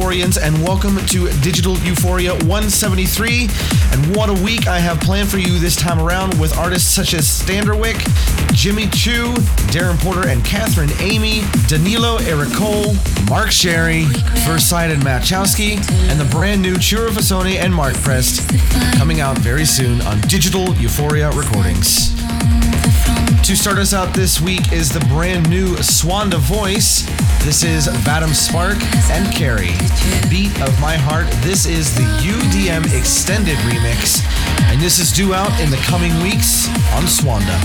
Euphorians, and welcome to Digital Euphoria 173. And what a week I have planned for you this time around with artists such as Standerwick, Jimmy Chu, Darren Porter and Catherine Amy, Danilo Ercole, Mark Sherry, First Sight and Matt Chowski, and the brand new Ciro Visone and Mark Prest coming out very soon on Digital Euphoria Recordings. To start us out this week is the brand new Suanda Voice. This is Vadim Spark and Carrie. Beat of My Heart. This is the UDM Extended Remix. And this is due out in the coming weeks on Suanda.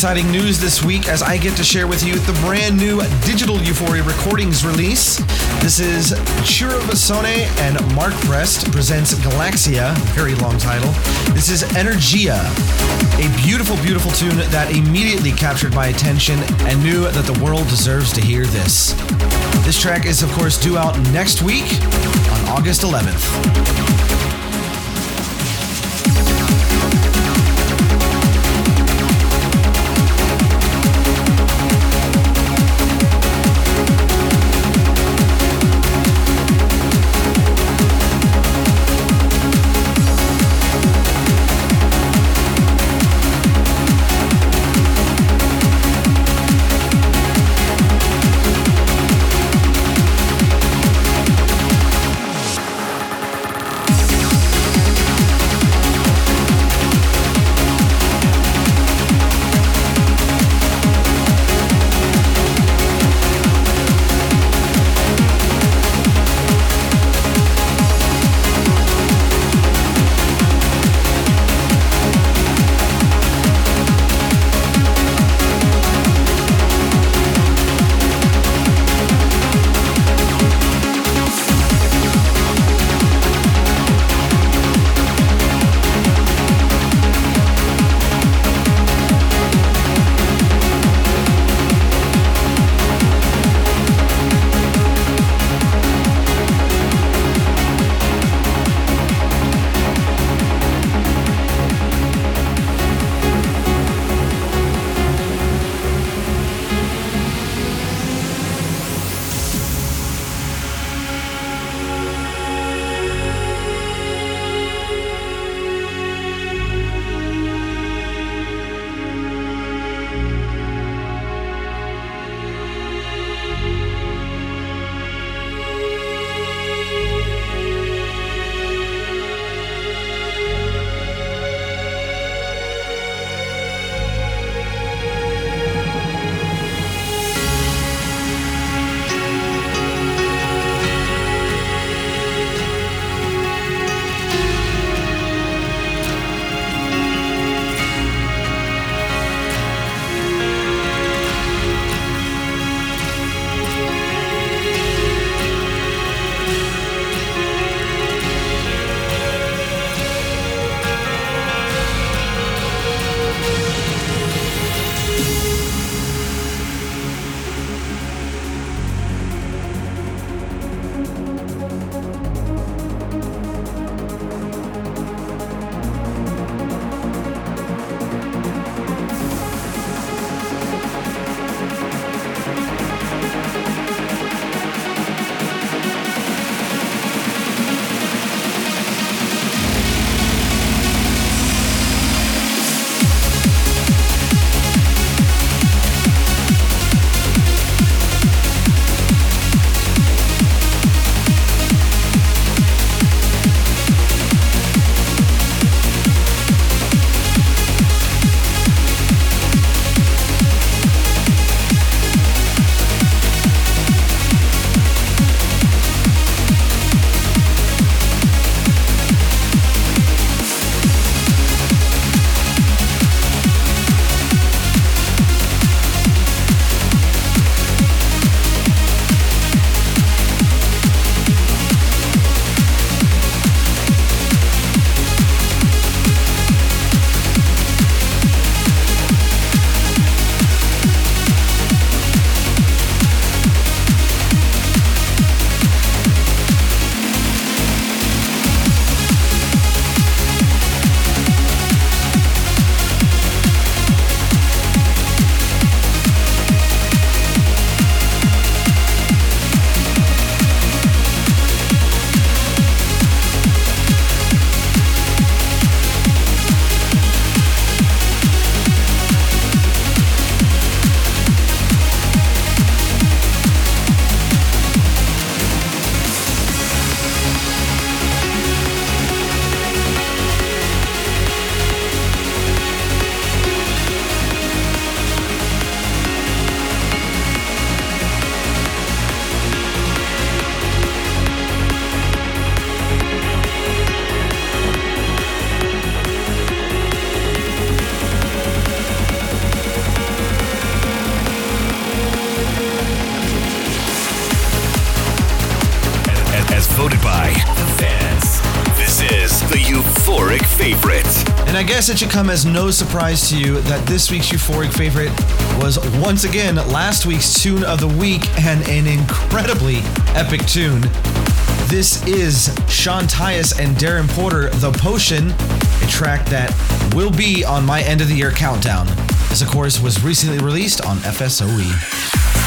Exciting news this week as I get to share with you the brand new Digital Euphoria Recordings release. This is Ciro Visone and Mark Prest presents Galaxia, very long title. This is Energia, a beautiful, beautiful tune that immediately captured my attention and knew that the world deserves to hear this. This track is, of course, due out next week on August 11th. voted by the fans. This is the Euphoric Favorite. And I guess it should come as no surprise to you that this week's Euphoric Favorite was once again last week's Tune of the Week and an incredibly epic tune. This is Sean Tyas and Darren Porter, The Potion, a track that will be on my end of the year countdown. This, of course, was recently released on FSOE.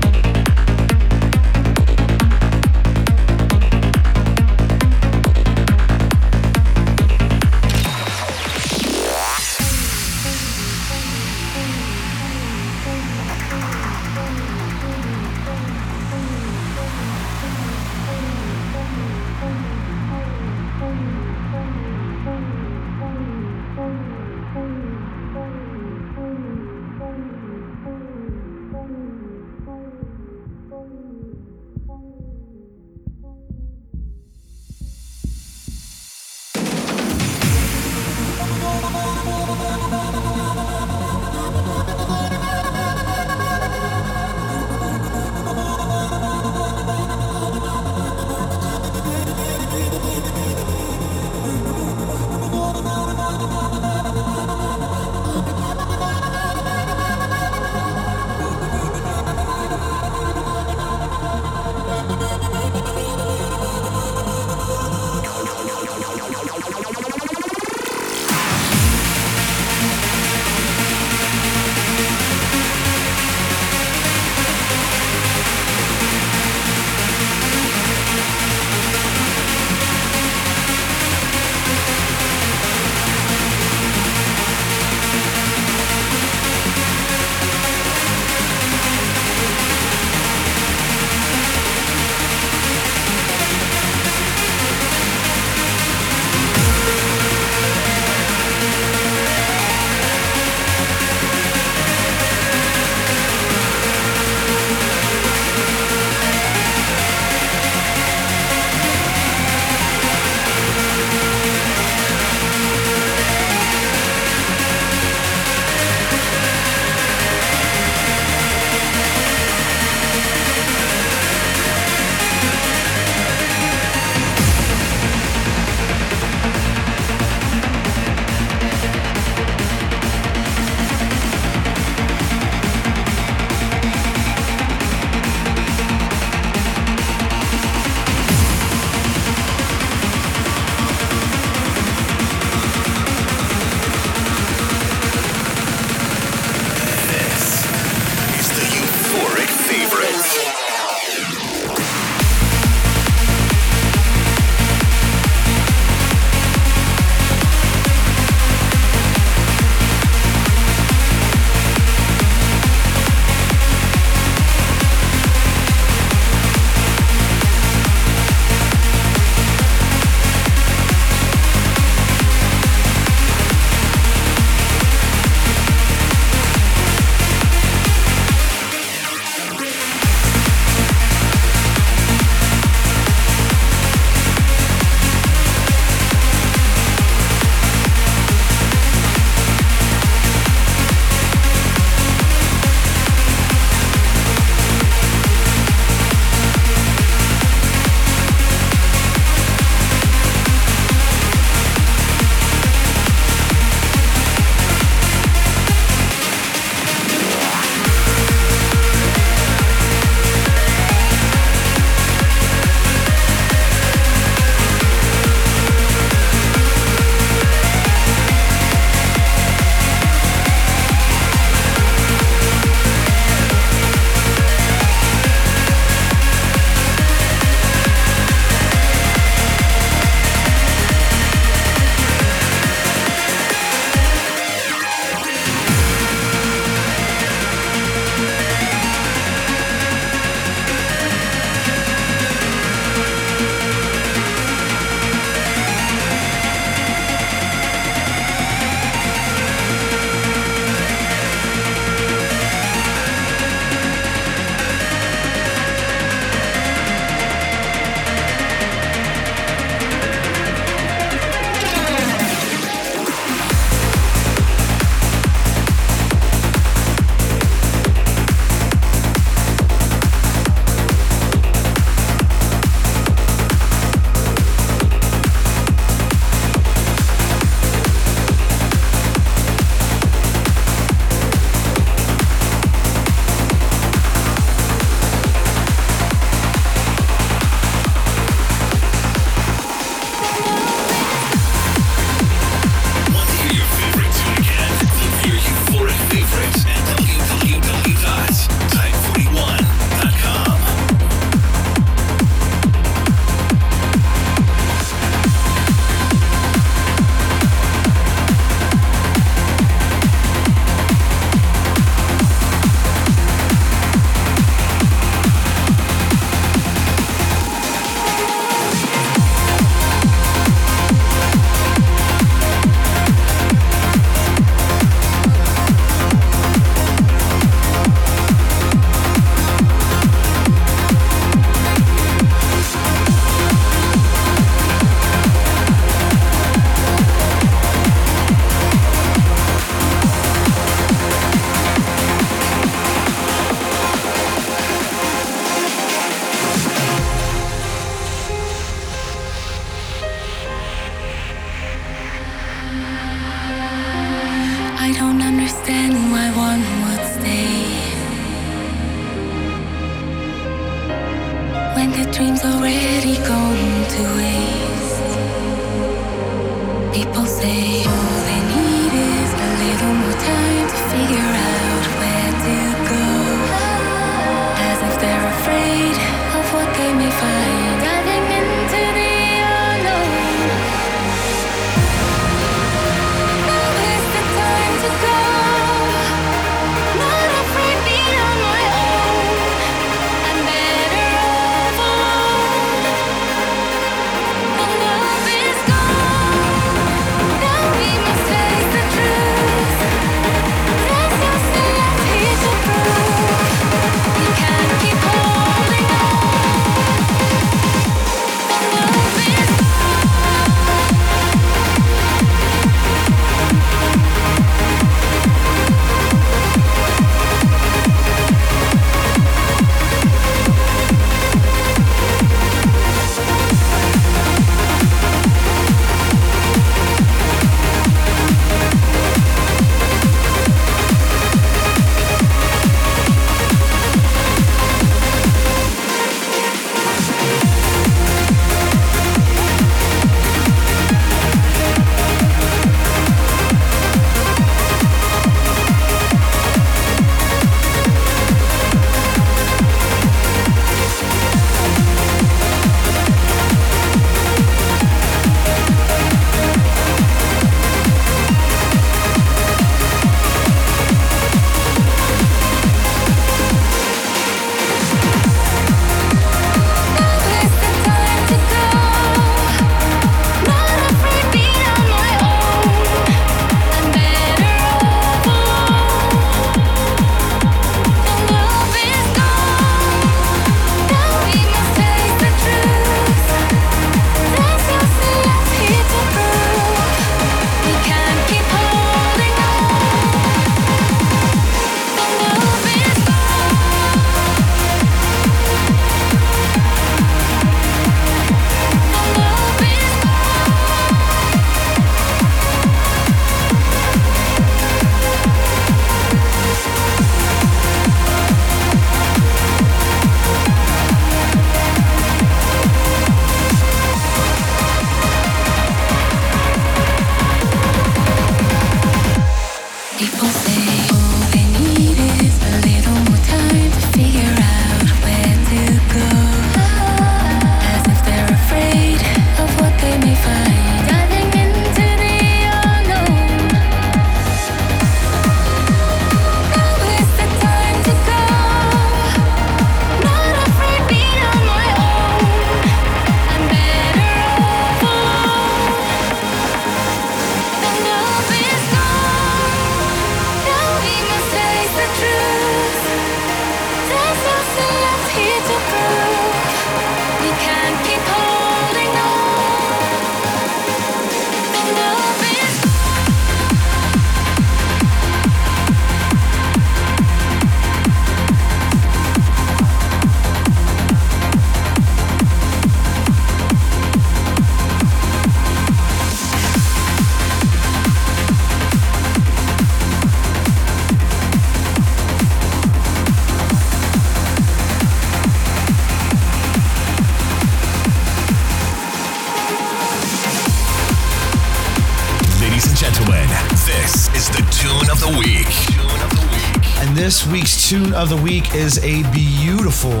tune of the week is a beautiful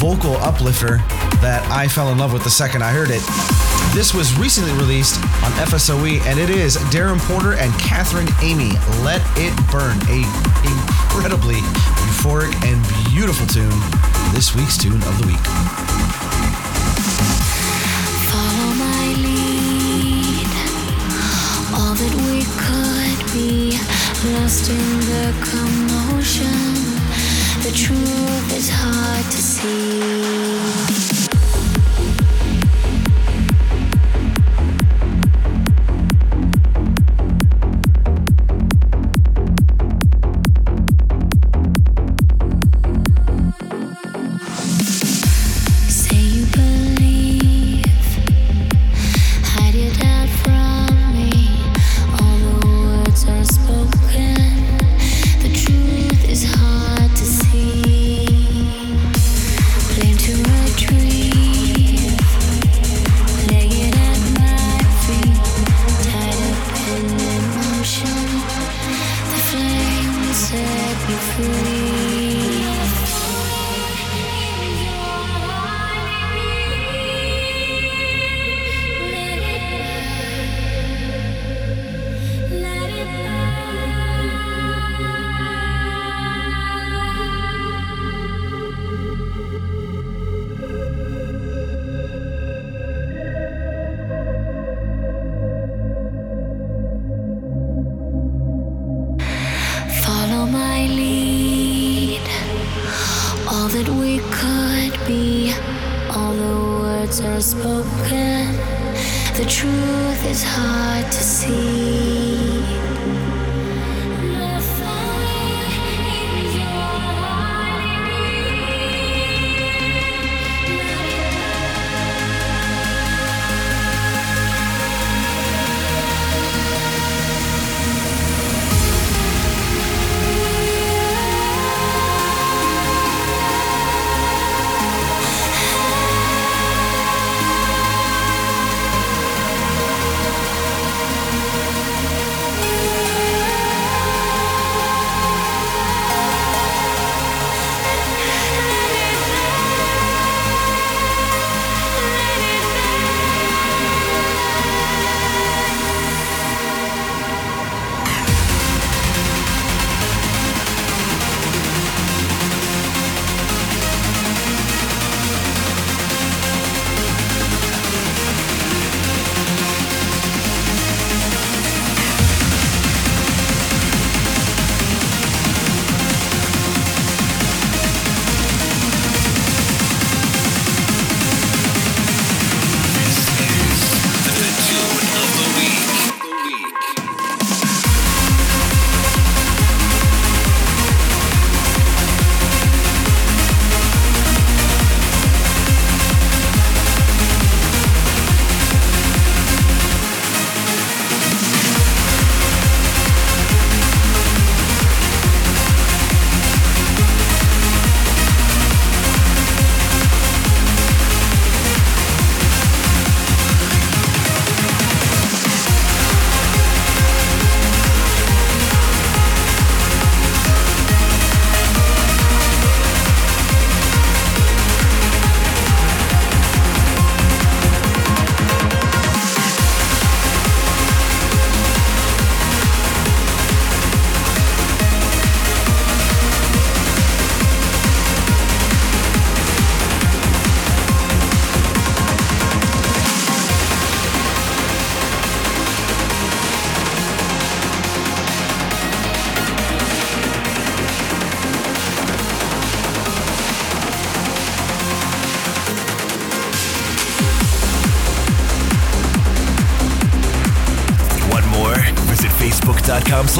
vocal uplifter that I fell in love with the second I heard it. This was recently released on FSOE, and it is Darren Porter and Catherine Amy. Let It Burn, a incredibly euphoric and beautiful tune. This week's tune of the week. Follow my lead. All that we could be lost in the commotion the truth is hard to see.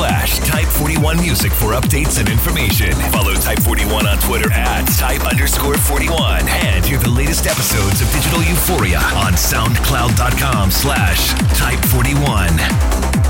Slash type41music for updates and information. Follow Type41 on Twitter at type underscore 41. And hear the latest episodes of Digital Euphoria on soundcloud.com slash type41. fire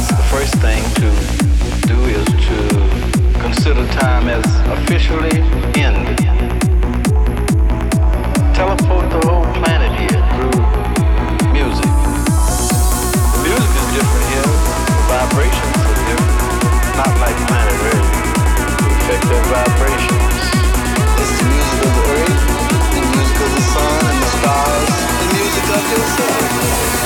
because the first thing to do is to consider time as officially ended. Teleport the whole planet here through music. The music is different here. The vibrations are different. Not like planet Earth. We vibrations. It's the music of the earth, the music of the sun and the stars, the music of yourself.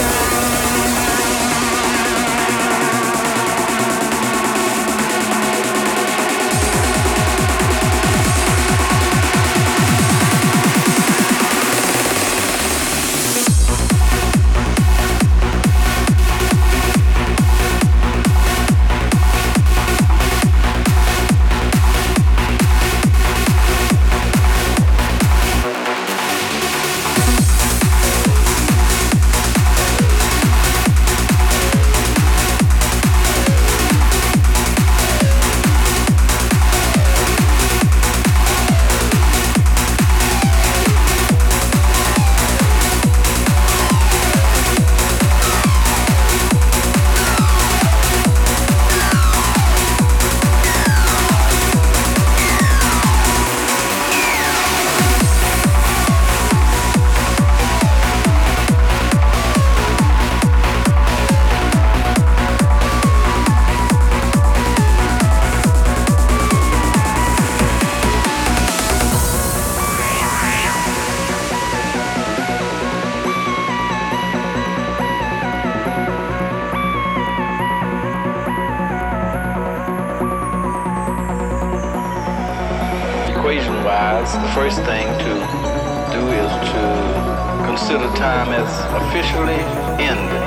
Consider time as officially ended.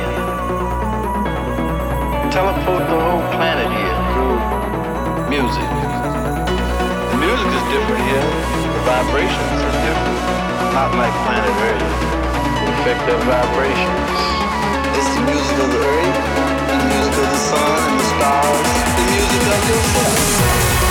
Teleport the whole planet here through music. The music is different here, the vibrations are different, not like planet Earth. We affect their vibrations. It's the music of the earth, the music of the sun and the stars, the music of yourself.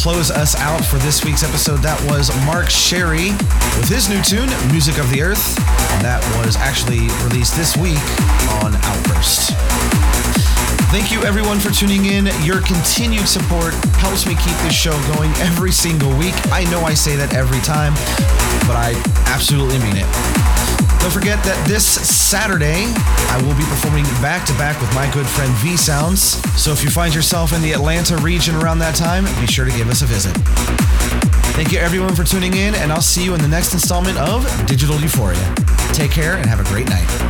Close us out for this week's episode. That was Mark Sherry with his new tune, Music of the Earth. And that was actually released this week on Outburst. Thank you everyone for tuning in. Your continued support helps me keep this show going every single week. I know I say that every time, but I absolutely mean it. Don't forget that this Saturday, I will be performing back to back with my good friend V Sounds. So if you find yourself in the Atlanta region around that time, be sure to give us a visit. Thank you everyone for tuning in, and I'll see you in the next installment of Digital Euphoria. Take care and have a great night.